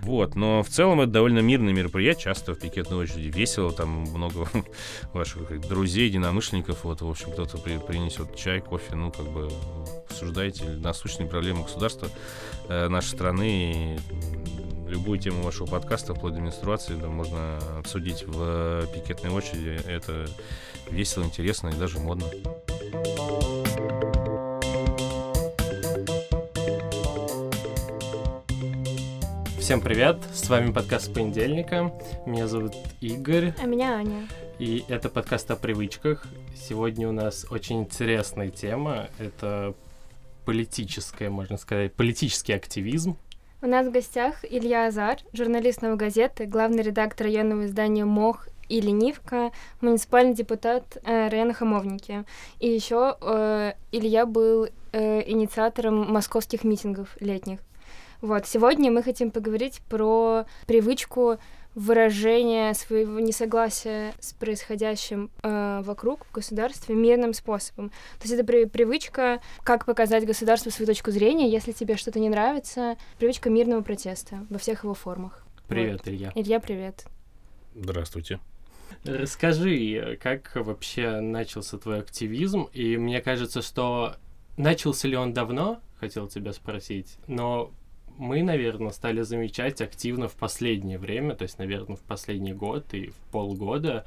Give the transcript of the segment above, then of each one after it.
Вот, но в целом это довольно мирное мероприятие, часто в пикетной очереди весело, там много ваших друзей, единомышленников, вот, в общем, кто-то при, принесет чай, кофе, ну, как бы обсуждаете насущные проблемы государства э, нашей страны, и любую тему вашего подкаста, вплоть до менструации, да, можно обсудить в пикетной очереди, это весело, интересно и даже модно. Всем привет, с вами подкаст понедельника. Меня зовут Игорь. А меня Аня. И это подкаст о привычках. Сегодня у нас очень интересная тема. Это политическая, можно сказать, политический активизм. У нас в гостях Илья Азар, журналист «Новой газеты», главный редактор районного издания «Мох» и «Ленивка», муниципальный депутат э, района Хамовники. И еще э, Илья был э, инициатором московских митингов летних. Вот, сегодня мы хотим поговорить про привычку выражения своего несогласия с происходящим э, вокруг в государстве мирным способом. То есть это при привычка, как показать государству свою точку зрения, если тебе что-то не нравится, привычка мирного протеста во всех его формах. Привет, вот. Илья. Илья, привет. Здравствуйте. Расскажи, как вообще начался твой активизм? И мне кажется, что начался ли он давно, хотел тебя спросить, но мы, наверное, стали замечать активно в последнее время, то есть, наверное, в последний год и в полгода,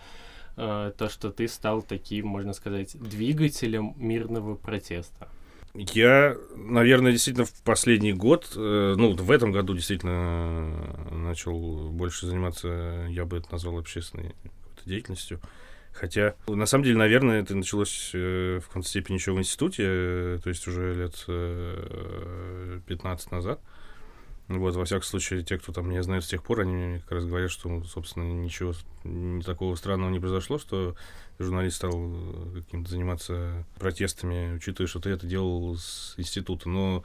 э, то, что ты стал таким, можно сказать, двигателем мирного протеста. Я, наверное, действительно в последний год, э, ну, в этом году действительно начал больше заниматься, я бы это назвал общественной деятельностью. Хотя, на самом деле, наверное, это началось э, в каком-то степени еще в институте, э, то есть уже лет э, 15 назад. Вот, во всяком случае, те, кто там меня знает с тех пор, они мне как раз говорят, что, собственно, ничего такого странного не произошло, что журналист стал э, каким-то заниматься протестами, учитывая, что ты это делал с института. Но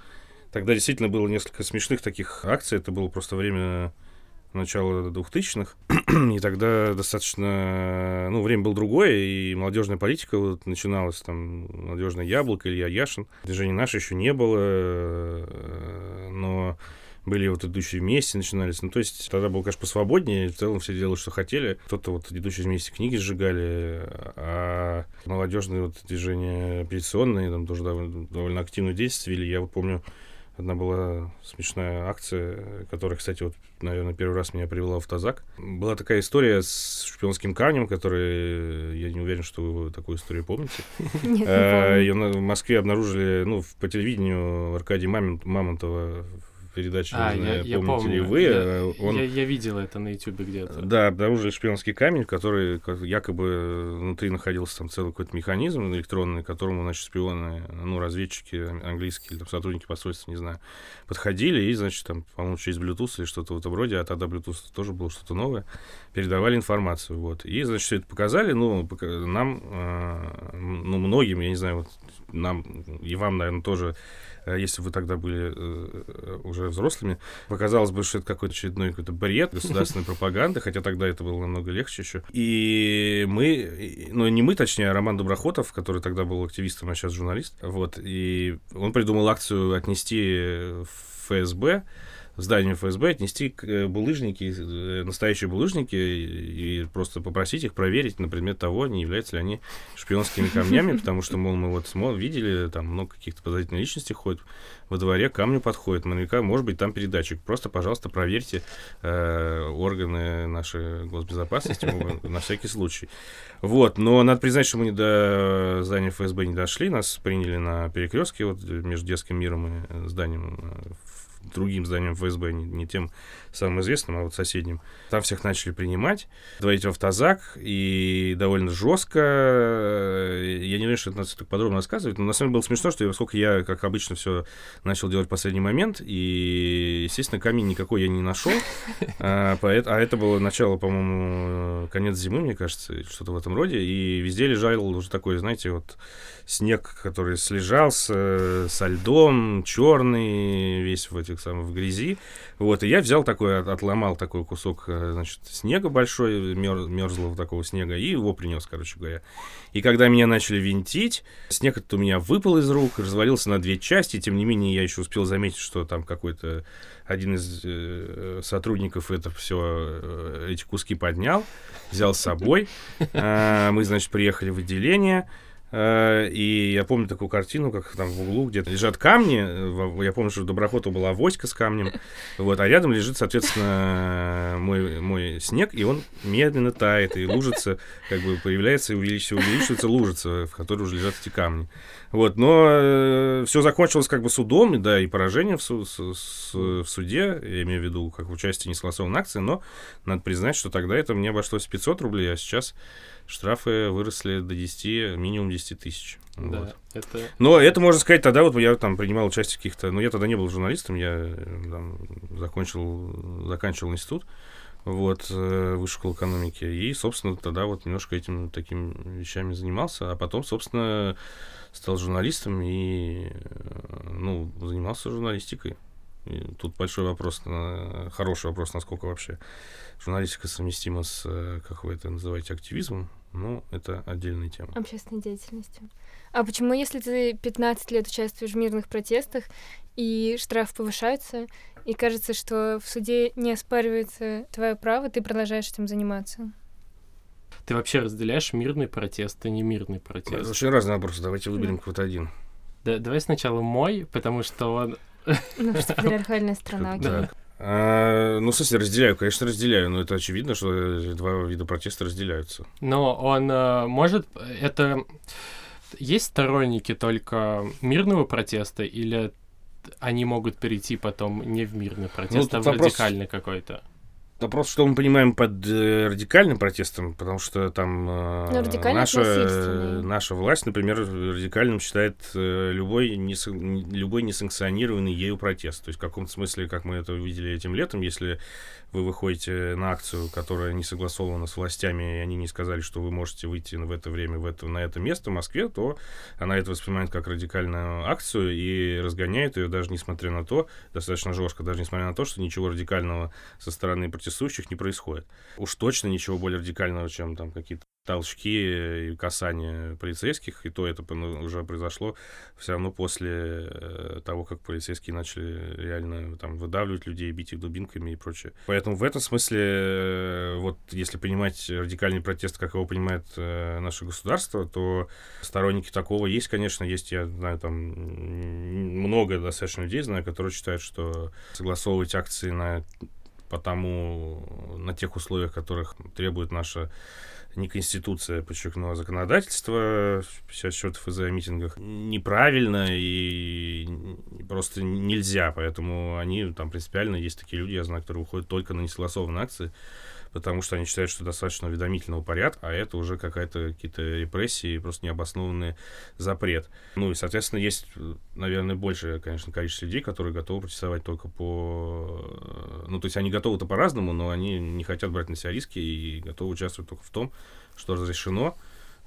тогда действительно было несколько смешных таких акций. Это было просто время начала двухтысячных, и тогда достаточно, ну, время было другое, и молодежная политика вот начиналась, там, молодежное яблоко, Илья Яшин. Движение наше еще не было, э, но были вот идущие вместе, начинались. Ну, то есть тогда было, конечно, посвободнее, в целом все делали, что хотели. Кто-то вот идущие вместе книги сжигали, а молодежные вот движения операционные там тоже довольно, довольно активную действие вели. Я вот помню, Одна была смешная акция, которая, кстати, вот, наверное, первый раз меня привела в Тазак. Была такая история с шпионским камнем, который, я не уверен, что вы такую историю помните. Нет, а, Ее в Москве обнаружили, ну, по телевидению Аркадий Мамонтова передаче, а, не знаю, я, я помните помню. ли вы. Я, э, он, я, я видел это на Ютубе где-то. Да, обнаружили шпионский камень, который якобы внутри находился там целый какой-то механизм электронный, к которому, значит, шпионы, ну, разведчики английские или там сотрудники посольства, не знаю, подходили и, значит, там, по-моему, через Bluetooth или что-то в этом роде, а тогда Bluetooth тоже было что-то новое, передавали информацию, вот. И, значит, все это показали, ну, нам, э, ну, многим, я не знаю, вот нам и вам, наверное, тоже если вы тогда были э, уже взрослыми, показалось бы, что это какой-то очередной какой-то бред государственной пропаганды, хотя тогда это было намного легче еще. И мы, ну не мы, точнее, а Роман Доброхотов, который тогда был активистом, а сейчас журналист, вот, и он придумал акцию отнести в ФСБ в здание ФСБ, отнести э, булыжники, э, настоящие булыжники, и просто попросить их проверить на предмет того, не являются ли они шпионскими камнями, потому что, мол, мы вот видели, там много каких-то подозрительных личностей ходят во дворе, камню подходит, наверняка, может быть, там передатчик. Просто, пожалуйста, проверьте э, органы нашей госбезопасности на всякий случай. Вот, но надо признать, что мы не до здания ФСБ не дошли, нас приняли на перекрестке вот между детским миром и зданием другим зданием ФСБ, не, не тем самым известным, а вот соседним. Там всех начали принимать, доводить в автозак, и довольно жестко. Я не уверен, что это надо так подробно рассказывать, но на самом деле было смешно, что поскольку я, как обычно, все начал делать в последний момент, и, естественно, камень никакой я не нашел, а, а это было начало, по-моему, конец зимы, мне кажется, что-то в этом роде, и везде лежал уже такой, знаете, вот снег, который слежался со льдом, черный, весь в этих самом, в грязи. Вот, и я взял такой, отломал такой кусок, э, значит, снега большой, мер, мерзлого такого снега, и его принес, короче говоря. И когда меня начали винтить, снег этот у меня выпал из рук, развалился на две части, тем не менее я еще успел заметить, что там какой-то один из э, сотрудников это все, э, эти куски поднял, взял с собой. Э, мы, значит, приехали в отделение, и я помню такую картину, как там в углу где-то лежат камни. Я помню, что у Доброхота была авоська с камнем. Вот, а рядом лежит, соответственно, мой, мой снег, и он медленно тает, и лужится, как бы появляется и увеличивается, увеличивается лужица, в которой уже лежат эти камни. Вот, но э, все закончилось как бы судом, да, и поражением в, су- с- с- в суде, я имею в виду, как участие несогласованной акции, но надо признать, что тогда это мне обошлось 500 рублей, а сейчас штрафы выросли до 10, минимум 10 тысяч. Да, Вот. это... Но это можно сказать тогда, вот я там принимал участие в каких-то... Ну, я тогда не был журналистом, я э, там, закончил, заканчивал институт, вот, э, высшую школу экономики, и, собственно, тогда вот немножко этим такими вещами занимался, а потом, собственно, стал журналистом и, э, ну, занимался журналистикой. И тут большой вопрос, хороший вопрос, насколько вообще журналистика совместима с, э, как вы это называете, активизмом. Ну, это отдельная тема. Общественной деятельностью. А почему, если ты 15 лет участвуешь в мирных протестах, и штраф повышается, и кажется, что в суде не оспаривается твое право, ты продолжаешь этим заниматься? Ты вообще разделяешь мирный протест и немирный Это протест? очень разные вопросы. Давайте выберем какой-то один. Да, давай сначала мой, потому что он... Ну, что патриархальная страна, окей. А, ну, в смысле, разделяю, конечно, разделяю, но это очевидно, что два вида протеста разделяются. Но он э, может... Это... Есть сторонники только мирного протеста или они могут перейти потом не в мирный протест, тут а в вопрос- радикальный какой-то? Вопрос, что мы понимаем под э, радикальным протестом, потому что там э, Ну, наша, наша власть, например, радикальным считает э, любой, не- любой несанкционированный ею протест. То есть в каком-то смысле, как мы это увидели этим летом, если вы выходите на акцию, которая не согласована с властями, и они не сказали, что вы можете выйти в это время в это, на это место в Москве, то она это воспринимает как радикальную акцию и разгоняет ее даже несмотря на то, достаточно жестко, даже несмотря на то, что ничего радикального со стороны протестующих не происходит. Уж точно ничего более радикального, чем там какие-то толчки и касания полицейских, и то это уже произошло все равно после э, того, как полицейские начали реально там выдавливать людей, бить их дубинками и прочее. Поэтому в этом смысле, э, вот если понимать радикальный протест, как его понимает э, наше государство, то сторонники такого есть, конечно, есть, я знаю, там много достаточно людей знаю, которые считают, что согласовывать акции на по тому, на тех условиях, которых требует наша не конституция, подчеркну, а законодательство, сейчас счет ФЗ о митингах, неправильно и просто нельзя, поэтому они там принципиально, есть такие люди, я знаю, которые выходят только на несогласованные акции, потому что они считают, что достаточно уведомительного порядка, а это уже какая-то какие-то репрессии, просто необоснованный запрет. Ну и, соответственно, есть, наверное, большее, конечно, количество людей, которые готовы протестовать только по... Ну, то есть они готовы-то по-разному, но они не хотят брать на себя риски и готовы участвовать только в том, что разрешено.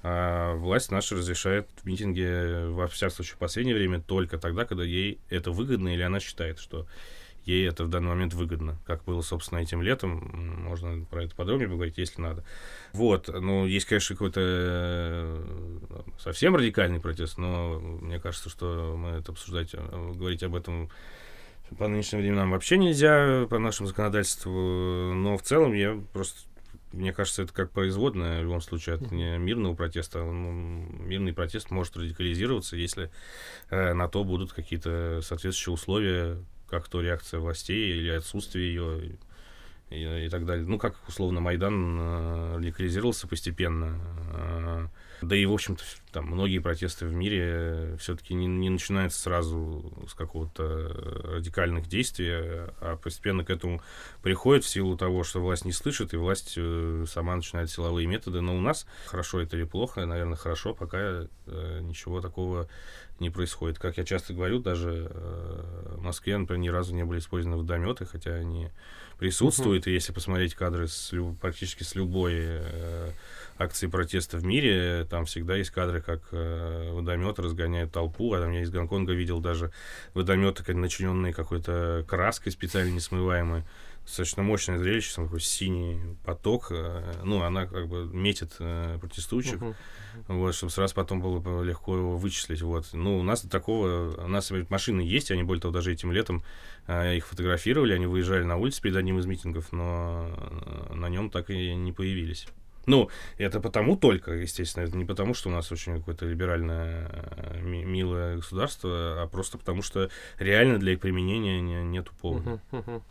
А власть наша разрешает митинги, во всяком случае, в последнее время только тогда, когда ей это выгодно или она считает, что ей это в данный момент выгодно, как было, собственно, этим летом. Можно про это подробнее поговорить, если надо. Вот, ну, есть, конечно, какой-то э, совсем радикальный протест, но мне кажется, что мы это обсуждать, э, говорить об этом по нынешним временам вообще нельзя, по нашему законодательству, но в целом я просто мне кажется, это как производная в любом случае от не мирного протеста. Ну, мирный протест может радикализироваться, если э, на то будут какие-то соответствующие условия, как то реакция властей или отсутствие ее и, и так далее. Ну, как, условно, Майдан э, радикализировался постепенно. Э, да и, в общем-то, там многие протесты в мире все-таки не, не начинаются сразу с какого-то радикальных действий, а постепенно к этому приходит в силу того, что власть не слышит, и власть э, сама начинает силовые методы. Но у нас, хорошо это или плохо, наверное, хорошо, пока э, ничего такого не происходит. Как я часто говорю, даже э, в Москве, например, ни разу не были использованы водометы, хотя они присутствуют, и если посмотреть кадры с, практически с любой э, акции протеста в мире, там всегда есть кадры, как э, водометы разгоняют толпу, а там я из Гонконга видел даже водометы, начиненные какой-то краской специально несмываемой достаточно мощное зрелище, там такой синий поток, э, ну, она как бы метит э, протестующих, uh-huh. вот, чтобы сразу потом было легко его вычислить, вот. Ну, у нас такого, у нас машины есть, они, более того, даже этим летом э, их фотографировали, они выезжали на улицу перед одним из митингов, но на нем так и не появились. Ну, это потому только, естественно, это не потому, что у нас очень какое-то либеральное, э, милое государство, а просто потому, что реально для их применения не, нету повода.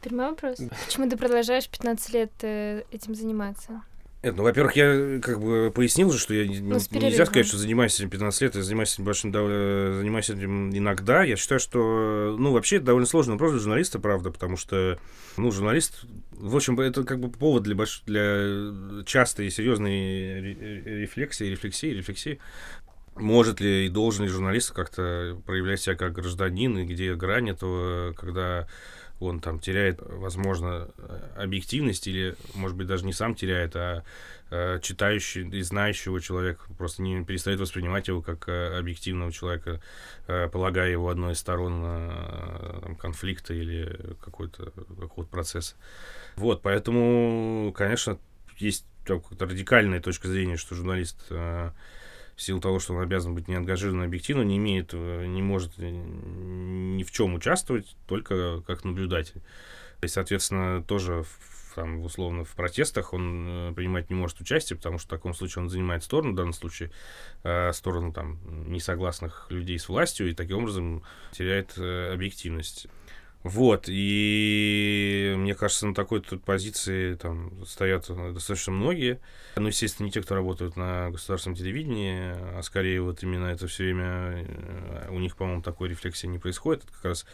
Прямой вопрос. Почему ты продолжаешь 15 лет э, этим заниматься? Нет, ну, во-первых, я как бы пояснил же, что я ну, нельзя сказать, что занимаюсь этим 15 лет, я занимаюсь этим большим, занимаюсь этим иногда. Я считаю, что, ну, вообще это довольно сложный вопрос для журналиста, правда, потому что, ну, журналист, в общем, это как бы повод для, больш... для частой и серьезной рефлексии, рефлексии, рефлексии. Может ли и должен ли журналист как-то проявлять себя как гражданин, и где грань этого, когда он там теряет, возможно, объективность или, может быть, даже не сам теряет, а э, читающий и знающего человека просто не перестает воспринимать его как э, объективного человека, э, полагая его одной из сторон там, конфликта или какой-то какого-то процесса. Вот, поэтому, конечно, есть радикальная точка зрения, что журналист в силу того, что он обязан быть неангажированным объективно, не имеет, э, не может э, ни в чем участвовать, только как наблюдатель. И, соответственно, тоже в, там, условно в протестах он э, принимать не может участие, потому что в таком случае он занимает сторону, в данном случае э, сторону там несогласных людей с властью, и таким образом теряет э, объективность. Вот, и мне кажется, на такой тут позиции там стоят достаточно многие. Ну, естественно, не те, кто работают на государственном телевидении, а скорее вот именно это все время э, у них, по-моему, такой рефлексии не происходит. Это как раз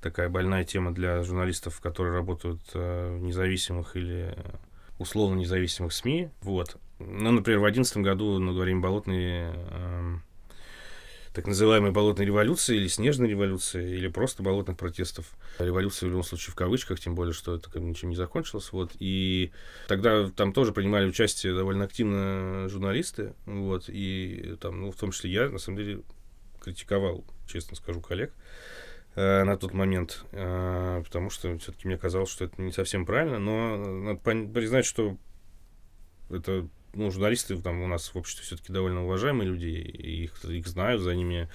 такая больная тема для журналистов, которые работают э, в независимых или условно независимых СМИ. Вот. Ну, например, в 2011 году на говорим Болотный эм, так называемой болотной революции или снежной революции, или просто болотных протестов. Революция в любом случае в кавычках, тем более, что это ничем не закончилось. Вот. И тогда там тоже принимали участие довольно активно журналисты, вот, и там, ну, в том числе я, на самом деле, критиковал, честно скажу, коллег э, на тот момент, э, потому что все-таки мне казалось, что это не совсем правильно, но надо признать, что это ну, журналисты там у нас в обществе все-таки довольно уважаемые люди, их, их знают, за ними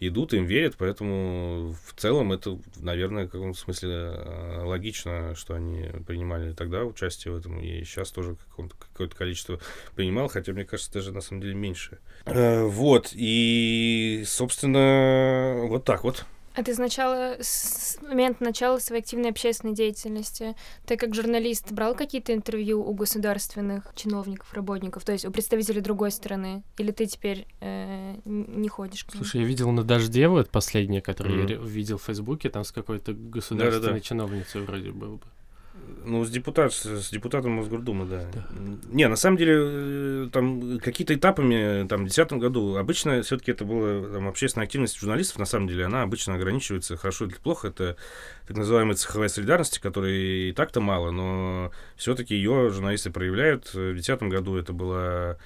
идут, им верят, поэтому в целом это, наверное, в каком-то смысле э, логично, что они принимали тогда участие в этом, и сейчас тоже какое-то количество принимал, хотя, мне кажется, даже на самом деле меньше. Э, вот, и, собственно, вот так вот. А ты сначала, с момента начала своей активной общественной деятельности, ты как журналист брал какие-то интервью у государственных чиновников, работников, то есть у представителей другой страны? Или ты теперь э, не ходишь к ним? Слушай, я видел на «Дожде» вот последнее, которое mm-hmm. я видел в Фейсбуке, там с какой-то государственной Да-да-да. чиновницей вроде был бы. Ну, с, депутат, с депутатом Мосгордумы, да. да. Не, на самом деле, э, там какие-то этапами, там, в 2010 году, обычно все-таки это была там, общественная активность журналистов, на самом деле, она обычно ограничивается, хорошо или плохо, это так называемая цеховая солидарность, которой и так-то мало, но все-таки ее журналисты проявляют. В 2010 году это была Э,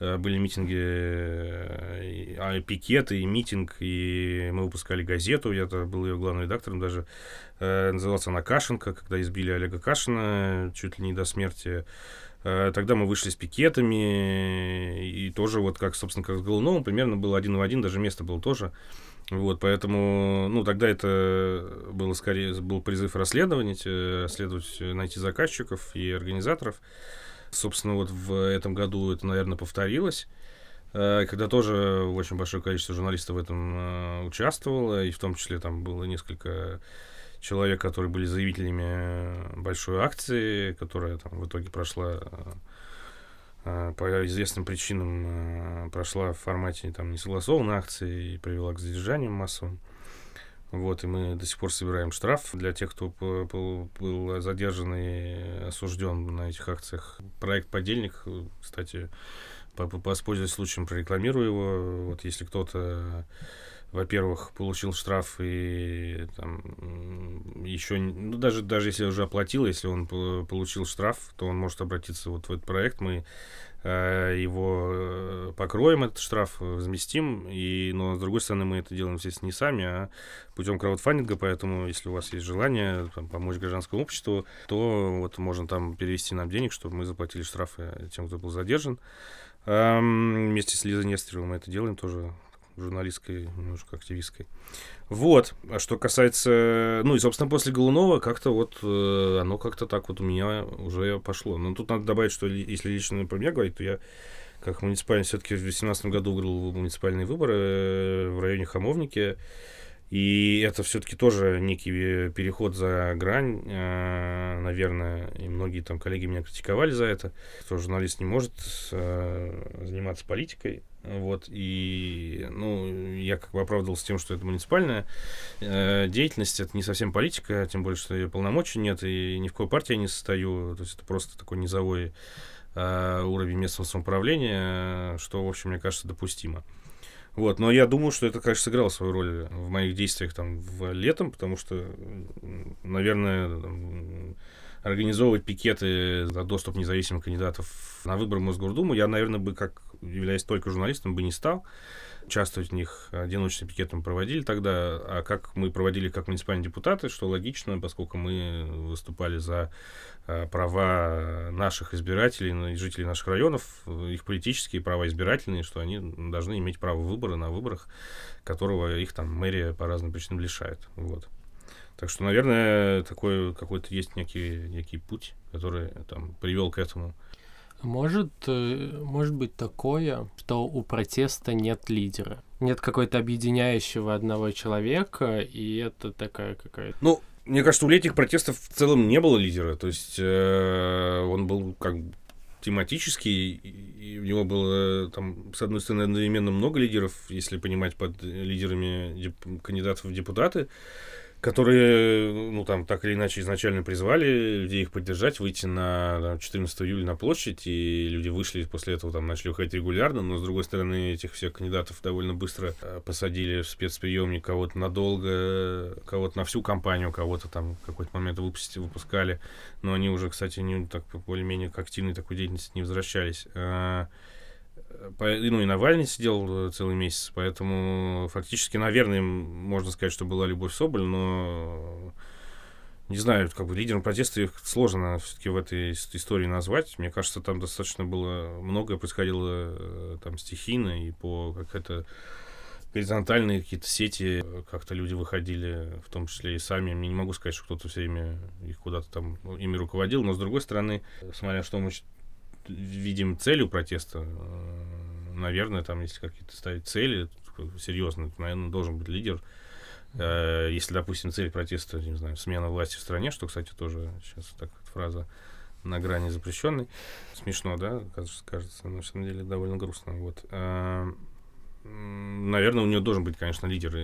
были митинги, э, а, пикеты и митинг, и мы выпускали газету, я был ее главным редактором даже, э, назывался она «Кашенко», когда избили Олега Кашина чуть ли не до смерти. Тогда мы вышли с пикетами, и тоже вот как, собственно, как с Голуновым, примерно было один в один, даже место было тоже. Вот, поэтому, ну, тогда это было скорее, был призыв расследовать, следовать, найти заказчиков и организаторов. Собственно, вот в этом году это, наверное, повторилось э, когда тоже очень большое количество журналистов в этом э, участвовало, и в том числе там было несколько человек, которые были заявителями большой акции, которая там в итоге прошла э, по известным причинам прошла в формате там несогласованной акции и привела к задержаниям массовым. Вот, и мы до сих пор собираем штраф для тех, кто был задержан и осужден на этих акциях. Проект «Подельник», кстати, воспользуясь случаем, прорекламирую его. Вот если кто-то во-первых, получил штраф и там, еще, ну, даже, даже если уже оплатил, если он получил штраф, то он может обратиться вот в этот проект. Мы его э, покроем, этот штраф, возместим, и, но, с другой стороны, мы это делаем, естественно, не сами, а путем краудфандинга, поэтому, если у вас есть желание там, помочь гражданскому обществу, то вот можно там перевести нам денег, чтобы мы заплатили штрафы тем, кто был задержан. Эм, вместе с Лизой Нестеровой мы это делаем тоже журналистской, немножко активистской. Вот. А что касается... Ну и, собственно, после Голунова как-то вот э, оно как-то так вот у меня уже пошло. Но тут надо добавить, что если лично про меня говорить, то я как муниципальный все-таки в 2018 году выиграл муниципальные выборы э, в районе Хамовники. И это все-таки тоже некий переход за грань, э, наверное, и многие там коллеги меня критиковали за это, что журналист не может э, заниматься политикой, вот, и, ну, я как бы оправдывался тем, что это муниципальная э, деятельность, это не совсем политика, тем более, что ее полномочий нет, и ни в какой партии я не состою, то есть это просто такой низовой уровень местного самоуправления, что, в общем, мне кажется, допустимо. Вот, но я думаю, что это, конечно, сыграло свою роль в моих действиях там в летом, потому что, наверное, там, организовывать пикеты за доступ независимых кандидатов на выборы в Мосгордуму я, наверное, бы, как являясь только журналистом, бы не стал участвовать в них одиночным пикетом проводили тогда, а как мы проводили как муниципальные депутаты, что логично, поскольку мы выступали за а, права наших избирателей, ну, жителей наших районов, их политические права избирательные, что они должны иметь право выбора на выборах, которого их там мэрия по разным причинам лишает. Вот. Так что, наверное, такой какой-то есть некий, некий путь, который там привел к этому. Может, э, может быть такое, что у протеста нет лидера. Нет какой-то объединяющего одного человека, и это такая какая-то... Ну, мне кажется, у летних протестов в целом не было лидера. То есть э, он был как тематический, и у него было там, с одной стороны, одновременно много лидеров, если понимать под лидерами кандидатов в депутаты, которые, ну, там, так или иначе изначально призвали людей их поддержать, выйти на там, 14 июля на площадь, и люди вышли после этого, там, начали уходить регулярно, но, с другой стороны, этих всех кандидатов довольно быстро э, посадили в спецприемник, кого-то надолго, кого-то на всю кампанию, кого-то там в какой-то момент выпустили, выпускали, но они уже, кстати, не так более-менее к активной такой деятельности не возвращались. Ну и Навальный сидел э, целый месяц, поэтому фактически, наверное, можно сказать, что была Любовь Соболь, но не знаю, как бы лидером протеста их сложно все-таки в этой истории назвать. Мне кажется, там достаточно было многое происходило э, там стихийно и по как это горизонтальные какие-то сети, как-то люди выходили, в том числе и сами. Не могу сказать, что кто-то все время их куда-то там ими руководил, но с другой стороны, смотря что мы видим целью протеста, э, наверное, там, если какие-то ставить цели, серьезно, наверное, должен быть лидер. Э, если, допустим, цель протеста, не знаю, смена власти в стране, что, кстати, тоже сейчас так фраза на грани запрещенной. Смешно, да, кажется, но на самом деле довольно грустно. Вот. Э, наверное, у нее должен быть, конечно, лидер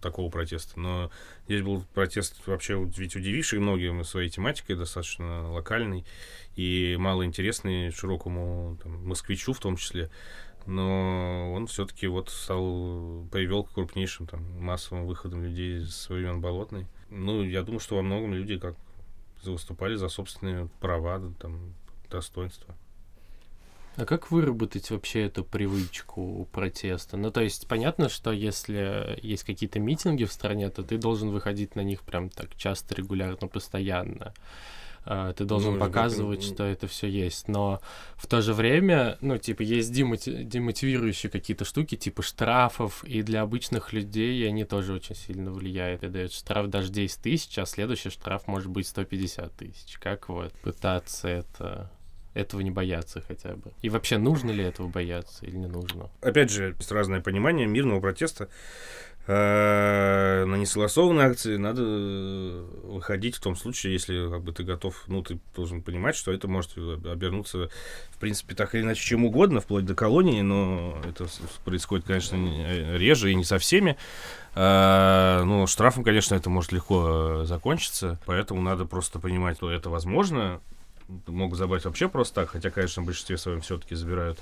такого протеста. Но здесь был протест вообще ведь удививший многим своей тематикой, достаточно локальный и малоинтересный широкому там, москвичу в том числе. Но он все-таки вот стал, привел к крупнейшим там, массовым выходам людей с времен Болотной. Ну, я думаю, что во многом люди как выступали за собственные права, там, достоинства. А как выработать вообще эту привычку протеста? Ну, то есть, понятно, что если есть какие-то митинги в стране, то ты должен выходить на них прям так часто, регулярно, постоянно. Uh, ты должен ну, показывать, что это все есть. Но в то же время, ну, типа, есть демоти- демотивирующие какие-то штуки, типа штрафов, и для обычных людей они тоже очень сильно влияют. И дают штраф даже 10 тысяч, а следующий штраф может быть 150 тысяч. Как вот пытаться это этого не бояться хотя бы? И вообще, нужно ли этого бояться или не нужно? Опять же, есть разное понимание мирного протеста. Э, на несогласованные акции надо э, выходить в том случае, если как бы, ты готов, ну, ты должен понимать, что это может обернуться, в принципе, так или иначе, чем угодно, вплоть до колонии, но это происходит, конечно, реже и не со всеми. Ну, штрафом, конечно, это может легко закончиться, поэтому надо просто понимать, что это возможно, могут забрать вообще просто так, хотя, конечно, в большинстве своем все-таки забирают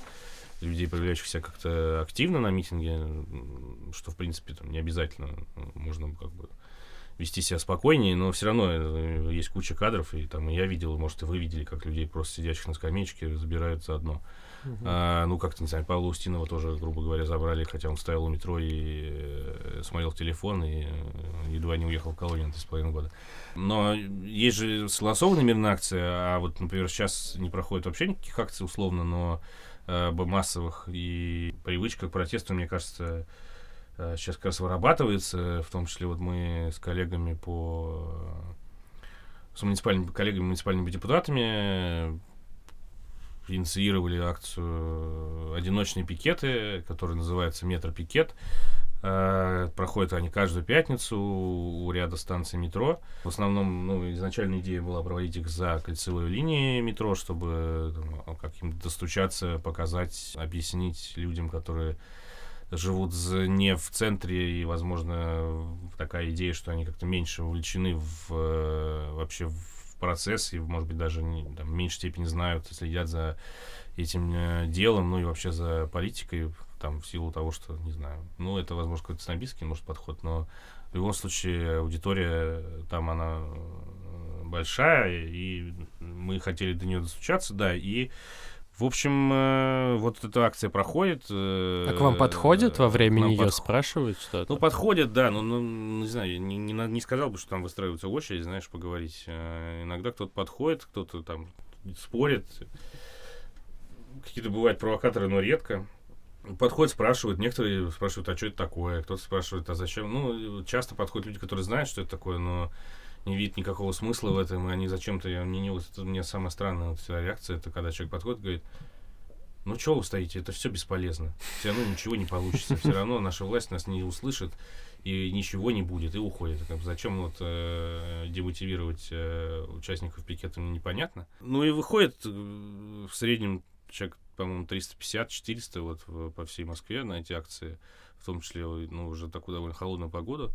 людей, проявляющихся как-то активно на митинге, что, в принципе, там не обязательно, можно как бы вести себя спокойнее, но все равно э, есть куча кадров, и там я видел, может, и вы видели, как людей просто сидящих на скамеечке забирают заодно. А, ну, как-то, не знаю, Павла Устинова тоже, грубо говоря, забрали, хотя он стоял у метро и э, смотрел телефон, и э, едва не уехал в колонию на 3,5 года. Но есть же согласованная мирная акция, а вот, например, сейчас не проходит вообще никаких акций условно, но э, массовых, и привычка к протесту, мне кажется, э, сейчас как раз вырабатывается, в том числе вот мы с коллегами по с муниципальными коллегами, муниципальными депутатами инициировали акцию «Одиночные пикеты», которая называется «Метро-пикет». Э, проходят они каждую пятницу у ряда станций метро. В основном, ну, изначальная идея была проводить их за кольцевой линией метро, чтобы там, как-нибудь достучаться, показать, объяснить людям, которые живут не в центре, и, возможно, такая идея, что они как-то меньше увлечены в, э, вообще в процесс, и, может быть, даже не, там, в меньшей степени знают, следят за этим э, делом, ну и вообще за политикой, там, в силу того, что, не знаю, ну, это, возможно, какой-то снобистский, может, подход, но в любом случае аудитория там, она э, большая, и мы хотели до нее достучаться, да, и в общем, э, вот эта акция проходит. Э, а к вам подходят во время нее, под... спрашивают что-то? Ну, подходят, да, но, ну, не знаю, не, не, не сказал бы, что там выстраивается очередь, знаешь, поговорить. Э, иногда кто-то подходит, кто-то там спорит. Какие-то бывают провокаторы, но редко. Подходят, спрашивают, некоторые спрашивают, а что это такое, кто-то спрашивает, а зачем. Ну, часто подходят люди, которые знают, что это такое, но не видит никакого смысла в этом, и они зачем-то, мне, не, это мне самая странная вот реакция, это когда человек подходит и говорит, ну что вы стоите, это все бесполезно, все равно ничего не получится, все равно наша власть нас не услышит, и ничего не будет, и уходит. Как зачем вот э, демотивировать э, участников пикета, мне непонятно. Ну и выходит э, в среднем человек, по-моему, 350-400 вот по всей Москве на эти акции, в том числе, ну, уже такую довольно холодную погоду.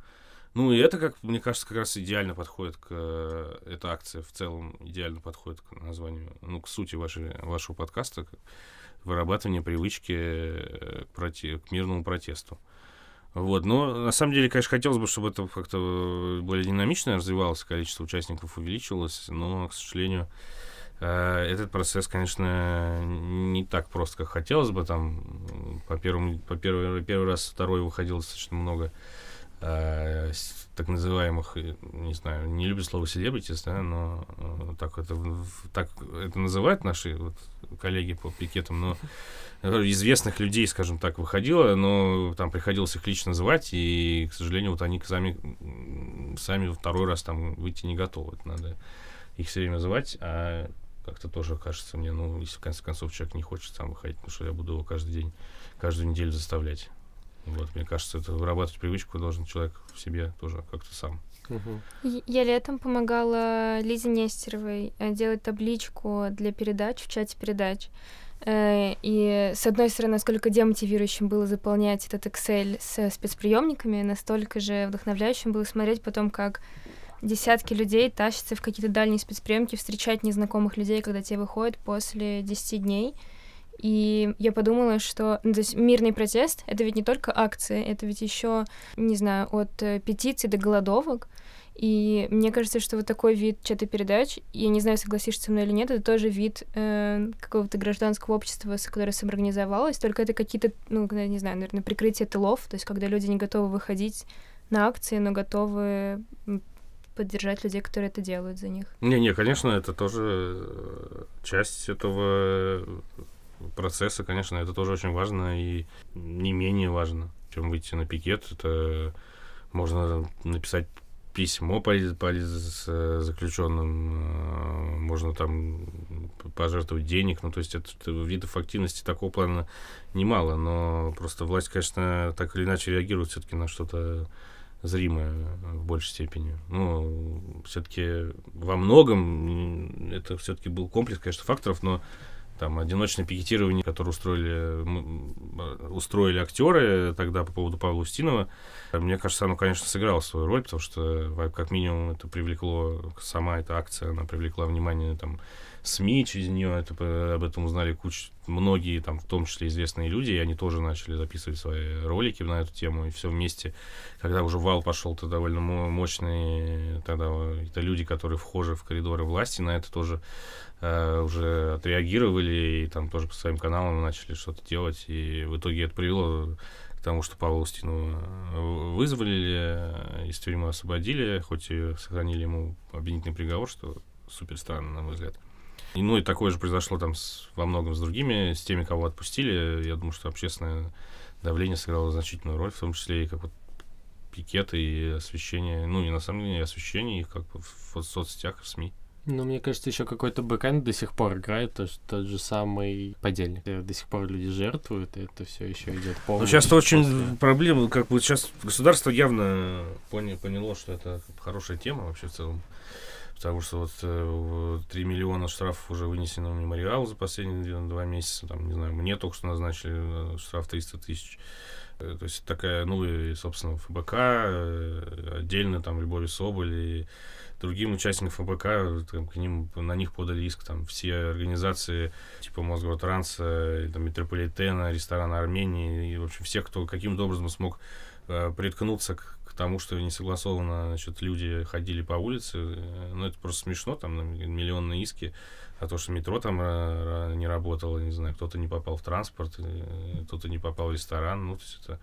Ну, и это, как мне кажется, как раз идеально подходит к... Э, эта акция в целом идеально подходит к названию, ну, к сути вашей, вашего подкаста, к привычки э, к, проте, к мирному протесту. Вот, но на самом деле, конечно, хотелось бы, чтобы это как-то более динамично развивалось, количество участников увеличилось, но, к сожалению, э, этот процесс, конечно, не так просто, как хотелось бы. Там по первому, по первый, первый раз, второй выходило достаточно много э, так называемых, э, не знаю, не люблю слово селебритис, да, но э, так это так это называют наши вот коллеги по пикетам, но известных людей, скажем так, выходило, но там приходилось их лично звать, и, к сожалению, вот они сами, сами второй раз там выйти не готовы. Надо их все время звать, а как-то тоже кажется мне, ну, если в конце концов человек не хочет сам выходить, потому что я буду его каждый день, каждую неделю заставлять. Вот, мне кажется, это вырабатывать привычку должен человек в себе тоже как-то сам. Я летом помогала Лизе Нестеровой э, делать табличку для передач в чате передач. Э, и, с одной стороны, насколько демотивирующим было заполнять этот Excel с спецприемниками, настолько же вдохновляющим было смотреть потом, как десятки людей тащатся в какие-то дальние спецприемки, встречать незнакомых людей, когда те выходят после 10 дней. И я подумала, что ну, то есть мирный протест — это ведь не только акции, это ведь еще, не знаю, от э, петиций до голодовок. И мне кажется, что вот такой вид чата передач, я не знаю, согласишься со мной или нет, это тоже вид э, какого-то гражданского общества, которое самоорганизовалось, только это какие-то, ну, не знаю, наверное, прикрытие тылов, то есть когда люди не готовы выходить на акции, но готовы поддержать людей, которые это делают за них. Не-не, конечно, это тоже э, часть этого процесса, конечно, это тоже очень важно и не менее важно, чем выйти на пикет. Это можно написать письмо по, по заключенным, э, можно там пожертвовать денег, ну, то есть это, это видов активности такого плана немало, но просто власть, конечно, так или иначе реагирует все-таки на что-то зримое в большей степени. Ну, все-таки во многом это все-таки был комплекс, конечно, факторов, но там одиночное пикетирование, которое устроили, устроили актеры тогда по поводу Павла Устинова, мне кажется, оно, конечно, сыграло свою роль, потому что, как минимум, это привлекло, сама эта акция, она привлекла внимание там, СМИ, через нее это, об этом узнали куча многие там, в том числе известные люди, и они тоже начали записывать свои ролики на эту тему, и все вместе, когда уже вал пошел, то довольно мощный, тогда это люди, которые вхожи в коридоры власти, на это тоже э, уже отреагировали, и там тоже по своим каналам начали что-то делать, и в итоге это привело к тому, что Павла Устину э, вызвали, из тюрьмы освободили, хоть и сохранили ему обвинительный приговор, что супер странно, на мой взгляд. И, ну и такое же произошло там с, во многом с другими, с теми, кого отпустили. Я думаю, что общественное давление сыграло значительную роль, в том числе и как вот пикеты и освещение, ну и на самом деле освещение их как бы в, в соцсетях, в СМИ. Ну, мне кажется, еще какой-то бэкэнд до сих пор играет, то, что тот же самый подельник. До сих пор люди жертвуют, и это все еще идет полностью. Ну, сейчас-то очень после... проблема, как бы сейчас государство явно поня- поняло, что это хорошая тема вообще в целом. Потому что вот э, 3 миллиона штрафов уже вынесено в мемориал за последние два месяца. Там, не знаю, мне только что назначили э, штраф 300 тысяч. Э, то есть такая, ну и, собственно, ФБК, э, отдельно там Любови Соболь и другим участникам ФБК, там, к ним, на них подали иск там все организации типа Мосгортранса, там, Метрополитена, ресторана Армении, и, в общем, все, кто каким-то образом смог э, приткнуться к к тому, что не согласованно, значит, люди ходили по улице. Э, ну, это просто смешно, там миллионные иски. А то, что метро там э, не работало, не знаю, кто-то не попал в транспорт, э, кто-то не попал в ресторан, ну, то есть это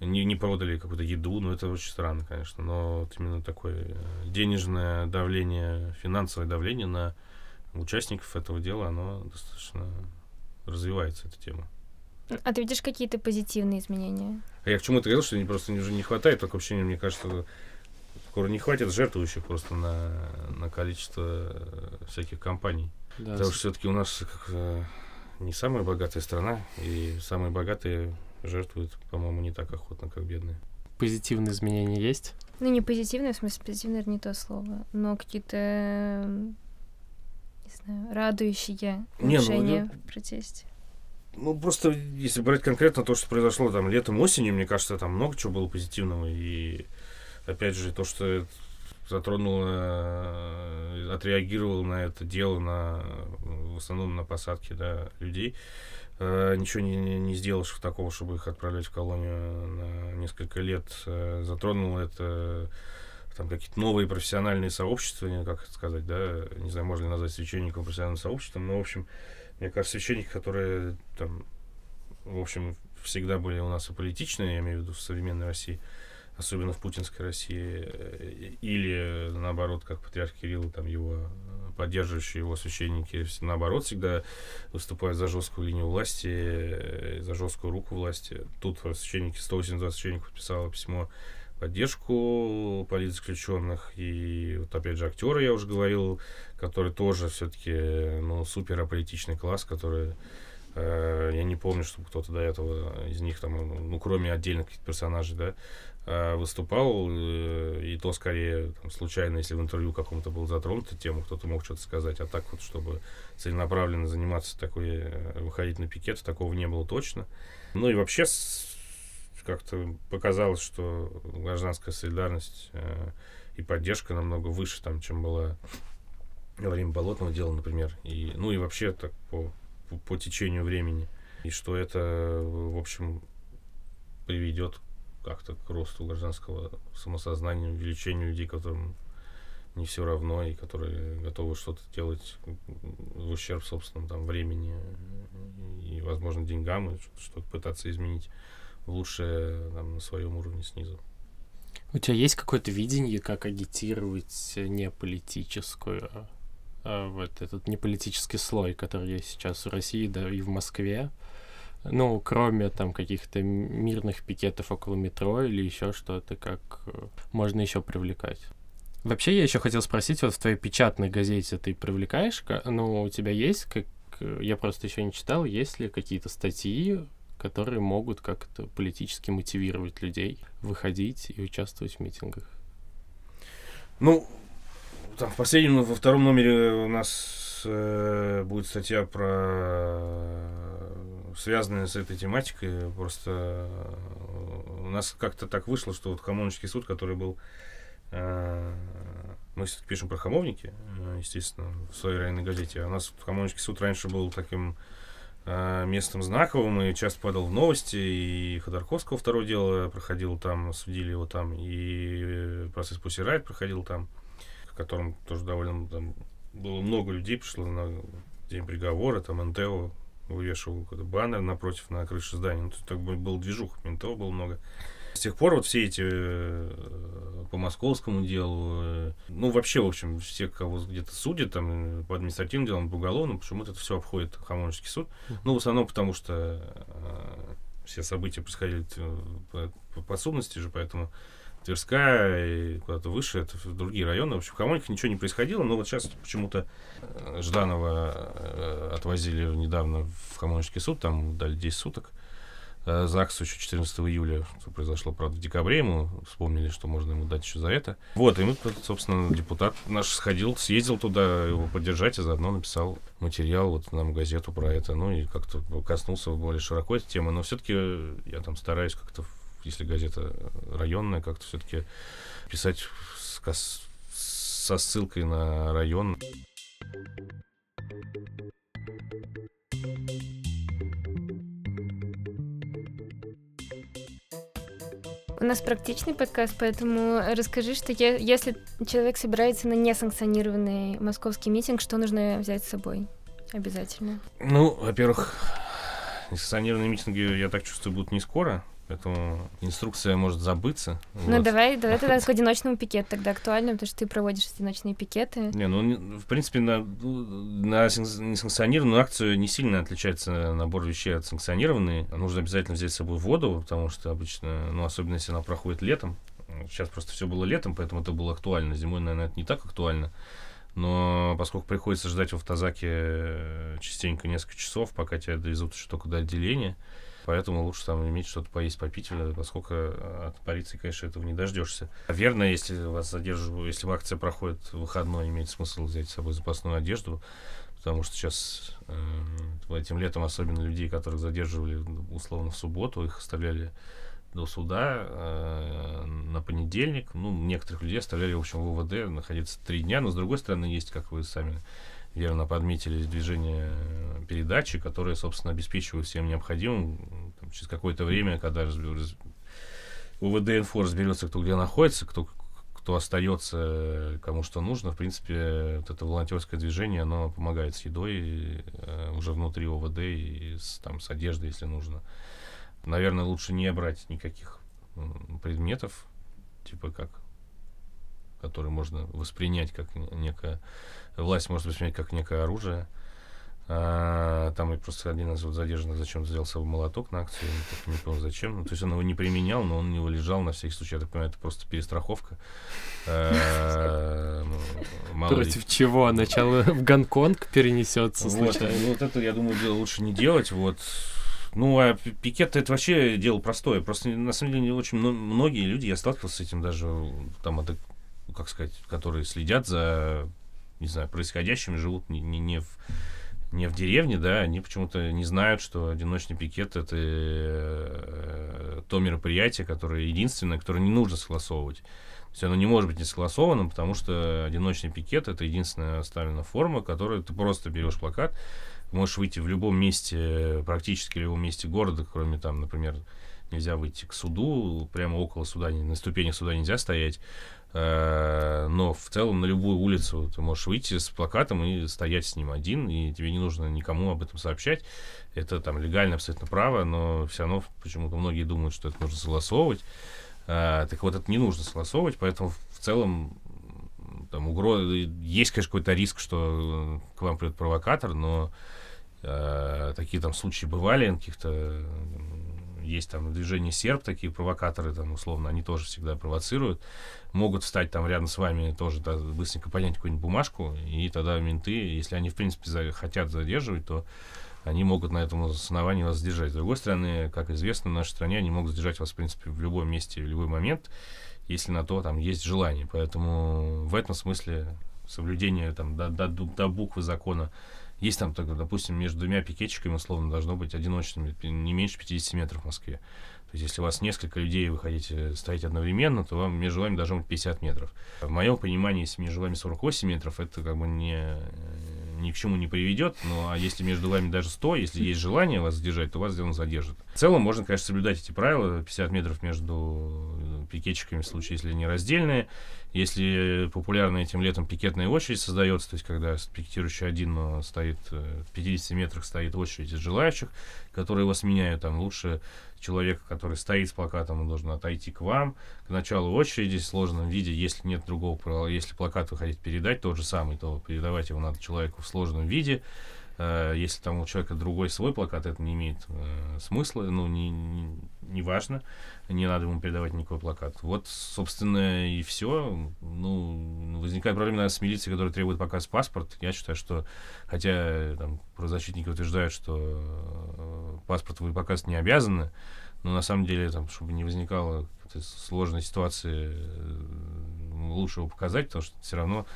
не, не продали какую-то еду, ну, это очень странно, конечно. Но вот именно такое денежное давление, финансовое давление на участников этого дела, оно достаточно развивается, эта тема. А ты видишь какие-то позитивные изменения? А я к чему-то говорил, что просто уже не хватает, такое ощущение, мне кажется, скоро не хватит жертвующих просто на, на количество э, всяких компаний. Да, Потому что все-таки у нас как, э, не самая богатая страна, и самые богатые жертвуют, по-моему, не так охотно, как бедные. Позитивные изменения есть? Ну, не позитивные, в смысле, позитивное это не то слово, но какие-то, не знаю, радующие улучшения не, ну, в протесте. Ну, просто, если брать конкретно то, что произошло там летом, осенью, мне кажется, там много чего было позитивного. И, опять же, то, что затронуло, э, отреагировал на это дело, на, в основном на посадке да, людей. Э, ничего не, не сделаешь такого, чтобы их отправлять в колонию на несколько лет. Э, затронуло это там какие-то новые профессиональные сообщества, как это сказать, да, не знаю, можно ли назвать священником профессиональным сообществом, но, в общем, мне кажется, священники, которые там, в общем, всегда были у нас аполитичные, я имею в виду в современной России, особенно в путинской России, э, или наоборот, как патриарх Кирилл, там его поддерживающие его священники, наоборот, всегда выступают за жесткую линию власти, э, за жесткую руку власти. Тут священники, 182 священников подписало письмо поддержку политзаключенных. И вот опять же актеры, я уже говорил, который тоже все-таки ну, супер аполитичный класс, который э, я не помню, чтобы кто-то до этого из них там, ну, кроме отдельных персонажей, да, э, выступал, э, и то скорее там, случайно, если в интервью каком-то был затронут тему, кто-то мог что-то сказать, а так вот, чтобы целенаправленно заниматься такой, э, выходить на пикет, такого не было точно. Ну и вообще как-то показалось, что гражданская солидарность э, и поддержка намного выше, там, чем была во время болотного дела, например. И, ну и вообще так по, по, по течению времени. И что это, в общем, приведет как-то к росту гражданского самосознания, увеличению людей, которым не все равно и которые готовы что-то делать в ущерб собственному там времени и, возможно, деньгам, и что-то пытаться изменить лучше там, на своем уровне снизу. У тебя есть какое-то видение, как агитировать не политическую, а, а вот этот неполитический слой, который есть сейчас в России, да, и в Москве? Ну, кроме там каких-то мирных пикетов около метро или еще что-то, как э, можно еще привлекать? Вообще, я еще хотел спросить, вот в твоей печатной газете ты привлекаешь, ну, у тебя есть, как я просто еще не читал, есть ли какие-то статьи которые могут как-то политически мотивировать людей выходить и участвовать в митингах. Ну, там в последнем, во втором номере у нас э, будет статья про связанная с этой тематикой. Просто э, у нас как-то так вышло, что вот Хамовнический суд, который был э, мы пишем про Хамовники, э, естественно, в своей районной газете. А у нас Хамовнический суд раньше был таким э, местом знаковым и часто падал в новости. И Ходорковского второе дело проходил там, судили его там. И процесс Пусирайт проходил там, в котором тоже довольно там, было много людей, пришло на день приговора, там НТО вывешивал какой-то баннер напротив на крыше здания. Ну, есть, так был движух, ментов было много. С тех пор вот все эти э, по московскому делу, э, ну вообще, в общем, все, кого где-то судят, там, по административным делам, по уголовным, почему-то это все обходит Хамоновский суд. Ну, в основном потому, что э, все события происходили по, по подсудности же, поэтому Тверская и куда-то выше, это в другие районы. В общем, в Хамонике ничего не происходило, но вот сейчас почему-то Жданова отвозили недавно в Хамонический суд, там дали 10 суток. Э, ЗАГСу еще 14 июля, что произошло, правда, в декабре, ему вспомнили, что можно ему дать еще за это. Вот, и мы, собственно, депутат наш сходил, съездил туда его поддержать, и заодно написал материал вот нам газету про это, ну и как-то коснулся более широко этой темы, но все-таки я там стараюсь как-то, если газета районная, как-то все-таки писать с, со ссылкой на район. У нас практичный подкаст, поэтому расскажи, что е- если человек собирается на несанкционированный московский митинг, что нужно взять с собой обязательно? Ну, во-первых, несанкционированные митинги, я так чувствую, будут не скоро. Поэтому инструкция может забыться. Ну, вот. давай, давай тогда к одиночному пикету тогда актуально, потому что ты проводишь одиночные пикеты. Не, ну, в принципе, на, на несанкционированную акцию не сильно отличается набор вещей от санкционированной. Нужно обязательно взять с собой воду, потому что обычно, ну, особенно если она проходит летом. Сейчас просто все было летом, поэтому это было актуально. Зимой, наверное, это не так актуально. Но поскольку приходится ждать в автозаке э, частенько несколько часов, пока тебя довезут еще только до отделения, Поэтому лучше там иметь что-то поесть, попить, поскольку э, от полиции, конечно, этого не дождешься. Верно, если вас задерживают, если акция проходит в выходной, имеет смысл взять с собой запасную одежду, потому что сейчас э, этим летом особенно людей, которых задерживали условно в субботу, их оставляли до суда э, на понедельник. Ну, некоторых людей оставляли, в общем, в УВД находиться три дня, но с другой стороны есть, как вы сами верно подметили движение передачи, которые, собственно, обеспечивают всем необходимым. Там, через какое-то время, когда разбер... УВД инфо разберется, кто где находится, кто, кто остается, кому что нужно, в принципе, вот это волонтерское движение, оно помогает с едой э, уже внутри ОВД и с, там, с одеждой, если нужно. Наверное, лучше не брать никаких предметов, типа как которые можно воспринять как некое власть может воспринять как некое оружие. А, там и просто один из вот задержанных зачем-то взял с собой молоток на акцию, я не понял зачем. Ну, то есть он его не применял, но он его лежал на всякий случай. Я так понимаю, это просто перестраховка. А, Против чего? Начало в Гонконг перенесется случайно. Вот это, я думаю, дело лучше не делать. Вот ну, а пикет это вообще дело простое. Просто на самом деле очень многие люди, я сталкивался с этим даже там, это, как сказать, которые следят за не знаю, происходящим, живут не, не, не, в, не в деревне, да, они почему-то не знают, что одиночный пикет это э, то мероприятие, которое единственное, которое не нужно согласовывать. То есть оно не может быть не согласованным, потому что одиночный пикет это единственная оставлена форма, которую ты просто берешь плакат, можешь выйти в любом месте, практически в любом месте города, кроме там, например, нельзя выйти к суду, прямо около суда, на ступенях суда нельзя стоять. Э, но в целом на любую улицу ты можешь выйти с плакатом и стоять с ним один, и тебе не нужно никому об этом сообщать. Это там легально абсолютно право, но все равно почему-то многие думают, что это нужно согласовывать. А, так вот, это не нужно согласовывать, поэтому в целом там угроза, есть, конечно, какой-то риск, что к вам придет провокатор, но э, такие там случаи бывали, каких-то есть там движение серб, такие провокаторы, там, условно, они тоже всегда провоцируют. Могут встать там рядом с вами тоже, да, быстренько поднять какую-нибудь бумажку, и тогда менты, если они, в принципе, за, хотят задерживать, то они могут на этом основании вас задержать. С другой стороны, как известно, в нашей стране они могут задержать вас, в принципе, в любом месте, в любой момент, если на то там есть желание. Поэтому в этом смысле соблюдение там до, до, до буквы закона есть там, допустим, между двумя пикетчиками, условно, должно быть одиночными, не меньше 50 метров в Москве. То есть, если у вас несколько людей, вы хотите стоять одновременно, то вам между вами должно быть 50 метров. В моем понимании, если между вами 48 метров, это как бы не, ни к чему не приведет. Ну, а если между вами даже 100, если есть желание вас задержать, то вас сделано задержат. В целом можно, конечно, соблюдать эти правила. 50 метров между пикетчиками в случае, если они раздельные. Если популярно этим летом пикетная очередь создается, то есть когда пикетирующий один но стоит в 50 метрах стоит очередь из желающих, которые его сменяют, там лучше человека, который стоит с плакатом, он должен отойти к вам, к началу очереди в сложенном виде, если нет другого если плакат вы хотите передать, тот же самый, то передавать его надо человеку в сложенном виде, если там у человека другой свой плакат, это не имеет uh, смысла, ну, не, не, не важно, не надо ему передавать никакой плакат. Вот, собственно, и все. Ну, возникает проблема, наверное, с милицией, которая требует показ паспорт. Я считаю, что, хотя там правозащитники утверждают, что паспорт вы показывать не обязаны, но на самом деле, там, чтобы не возникало сложной ситуации, лучше его показать, потому что все равно Э,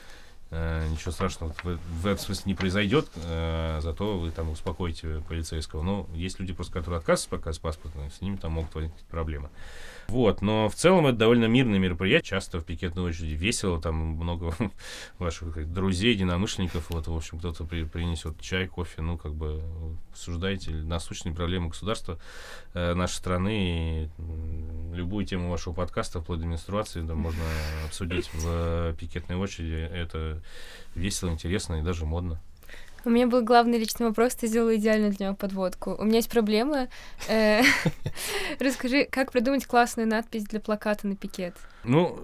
ничего страшного в, в этом смысле не произойдет, э, зато вы там успокоите полицейского. Но есть люди, просто которые отказываются показывать паспорт, с ними там могут возникнуть проблемы. Вот, но в целом это довольно мирное мероприятие, часто в пикетной очереди. Весело, там много ваших как, друзей, единомышленников, вот, в общем, кто-то при, принесет чай, кофе, ну, как бы, обсуждаете насущные проблемы государства э, нашей страны, и любую тему вашего подкаста, вплоть до менструации, да, можно обсудить в пикетной очереди, это весело, интересно и даже модно. У меня был главный личный вопрос, ты сделала идеальную для него подводку. У меня есть проблема. Э, расскажи, как придумать классную надпись для плаката на пикет? Ну,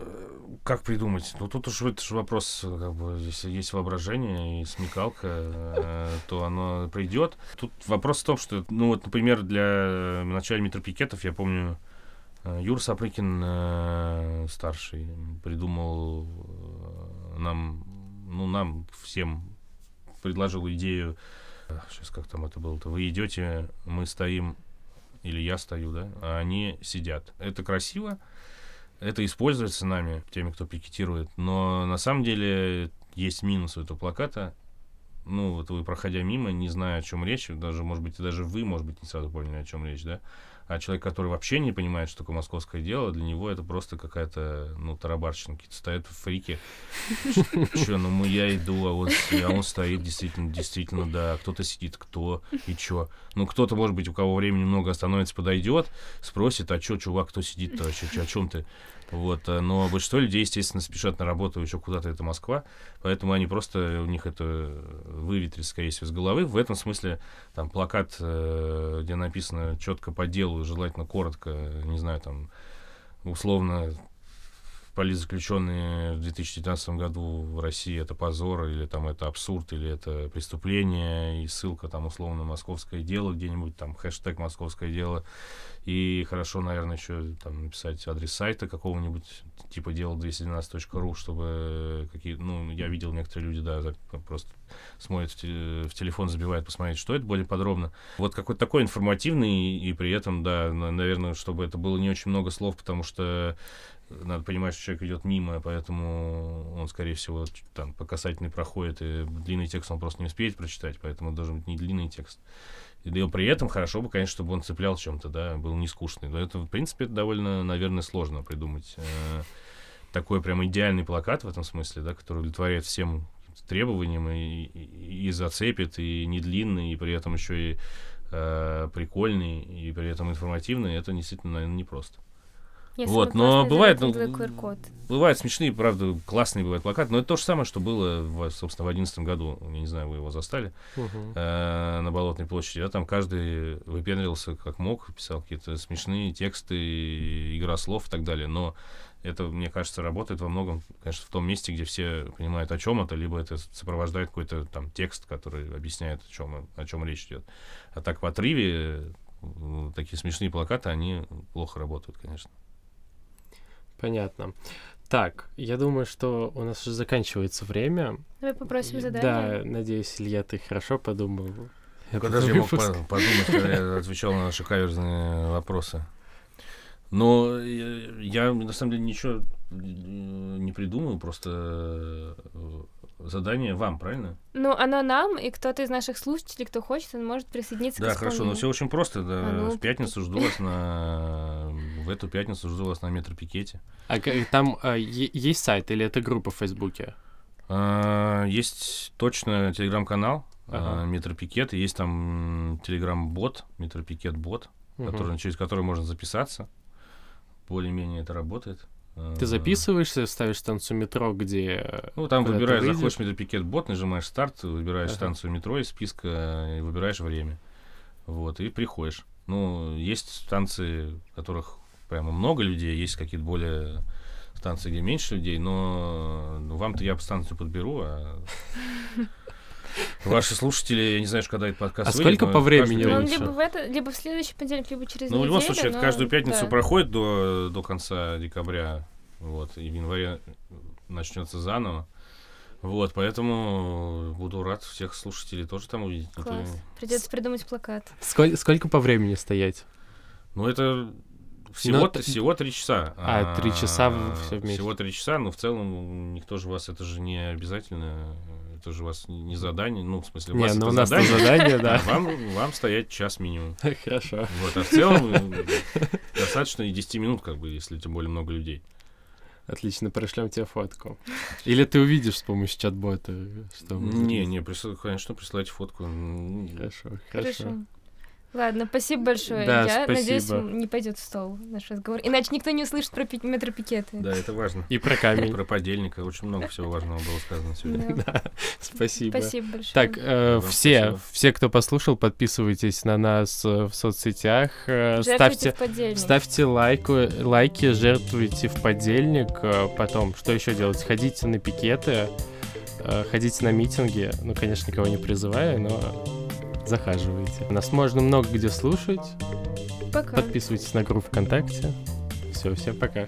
как придумать? Ну, тут уж это же вопрос, как бы, если есть воображение и смекалка, э, то оно придет. Тут вопрос в том, что, ну, вот, например, для начальника метропикетов, я помню, э, Юр Сапрыкин, старший, придумал нам, ну, нам всем предложил идею, сейчас как там это было-то, вы идете, мы стоим, или я стою, да, а они сидят. Это красиво, это используется нами, теми, кто пикетирует, но на самом деле есть минус у этого плаката. Ну, вот вы, проходя мимо, не зная, о чем речь, даже, может быть, даже вы, может быть, не сразу поняли, о чем речь, да, а человек, который вообще не понимает, что такое московское дело, для него это просто какая-то, ну, тарабарщина. Какие-то стоят в фрике. Че, ну, мы, я иду, а вот а он стоит, действительно, действительно, да. Кто-то сидит, кто и чё. Ну, кто-то, может быть, у кого времени много остановится, подойдет, спросит, а чё, чувак, кто сидит-то, о чем ты? Вот, э, но большинство людей, естественно, спешат на работу еще куда-то, это Москва, поэтому они просто, у них это выветрит, скорее всего, с головы. В этом смысле там плакат, э, где написано четко по делу, желательно коротко, не знаю, там, условно, политзаключенные в 2019 году в России это позор, или там это абсурд, или это преступление, и ссылка там условно «Московское дело» где-нибудь, там хэштег «Московское дело», и хорошо, наверное, еще там написать адрес сайта какого-нибудь, типа дело 212.ru, чтобы какие ну, я видел некоторые люди, да, просто смотрят в, те, в телефон, забивают, посмотреть, что это более подробно. Вот какой-то такой информативный, и при этом, да, наверное, чтобы это было не очень много слов, потому что надо понимать, что человек идет мимо, поэтому он, скорее всего, там по касательной проходит, и длинный текст он просто не успеет прочитать, поэтому должен быть не длинный текст. И при этом хорошо бы, конечно, чтобы он цеплял чем-то, да, был не скучный. Но это, в принципе, довольно, наверное, сложно придумать э, такой прям идеальный плакат в этом смысле, да, который удовлетворяет всем требованиям и, и, и зацепит, и не длинный, и при этом еще и э, прикольный, и при этом информативный. Это действительно, наверное, непросто. Если вот, но бывает, ну, бывают смешные, правда, классные бывают плакаты, но это то же самое, что было, в, собственно, в одиннадцатом году, я не знаю, вы его застали, э, на Болотной площади, а там каждый выпендривался как мог, писал какие-то смешные тексты, игра слов и так далее, но это, мне кажется, работает во многом, конечно, в том месте, где все понимают, о чем это, либо это сопровождает какой-то там текст, который объясняет, о чем, о чем речь идет. А так в отрыве такие смешные плакаты, они плохо работают, конечно. Понятно. Так, я думаю, что у нас уже заканчивается время. Давай попросим задание. Да, надеюсь, Илья, ты хорошо подумал. Когда же я мог подумать, когда я отвечал на наши каверзные вопросы? Но я, на самом деле, ничего не придумал, просто э, задание вам, правильно? Ну, оно нам, и кто-то из наших слушателей, кто хочет, он может присоединиться да, к Да, хорошо, но все очень просто. Да. А ну... В пятницу жду вас на... В эту пятницу жду вас на метропикете. А там а, есть сайт или это группа в Фейсбуке? А, Есть точно телеграм-канал Ага. а, Метропикет, и есть там телеграм-бот, Метропикет-бот, который, через который можно записаться. Более-менее это работает. Ты А, записываешься, ставишь станцию метро, где... Ну, там ты выбираешь, заходишь в Метропикет-бот, нажимаешь старт, выбираешь Ага. станцию метро из списка и выбираешь время. Вот, и приходишь. Ну, есть станции, в которых прямо много людей, есть какие-то более станции, где меньше людей, но ну, вам-то я станцию подберу, а ваши слушатели, я не знаю, когда этот подкаст А выйдет, сколько по это времени Ну, он лучше? либо в, это, либо в следующий понедельник, либо через Ну, в неделю. любом случае, это но- каждую пятницу да. проходит до, до конца декабря. Вот, и в январе начнется заново. Вот, поэтому буду рад всех слушателей тоже там увидеть. Ну, то- Класс. Придется придумать плакат. Сколь- сколько по времени стоять? Ну, это всего, Ну, т- это- всего три часа. А, три часа в- всё вместе. Всего три часа, но в целом никто же вас, это же не обязательно, это же у вас не не задание, ну, в смысле, у Не, вас ну это у нас задание, задание, а да. вам, вам стоять час минимум. Хорошо. Вот, а в целом достаточно и 10 минут, как бы, если тем более много людей. Отлично, пришлем тебе фотку. Или ты увидишь с помощью чат-бота, что Не, не, присыл- конечно, присылайте фотку. Хорошо, Хорошо. хорошо. Ладно, спасибо большое. Да, Я надеюсь, спасибо. м, не пойдет в стол наш разговор. Иначе никто не услышит про пи- метропикеты. Да, это важно. И про камень. Про подельника. Очень много всего важного было сказано сегодня. Да. Спасибо. Спасибо большое. Так, э, все, спасибо. все, кто послушал, подписывайтесь на нас э, в соцсетях, э, Жертвуйте ставьте, в подельник. ставьте лайку, лайки, жертвуйте в подельник, э, потом, что еще делать? Ходите на пикеты, ходите на митинги, ну, конечно, никого не призываю, но захаживайте. Нас можно много где слушать, Пока. подписывайтесь на группу ВКонтакте. Все, всем пока.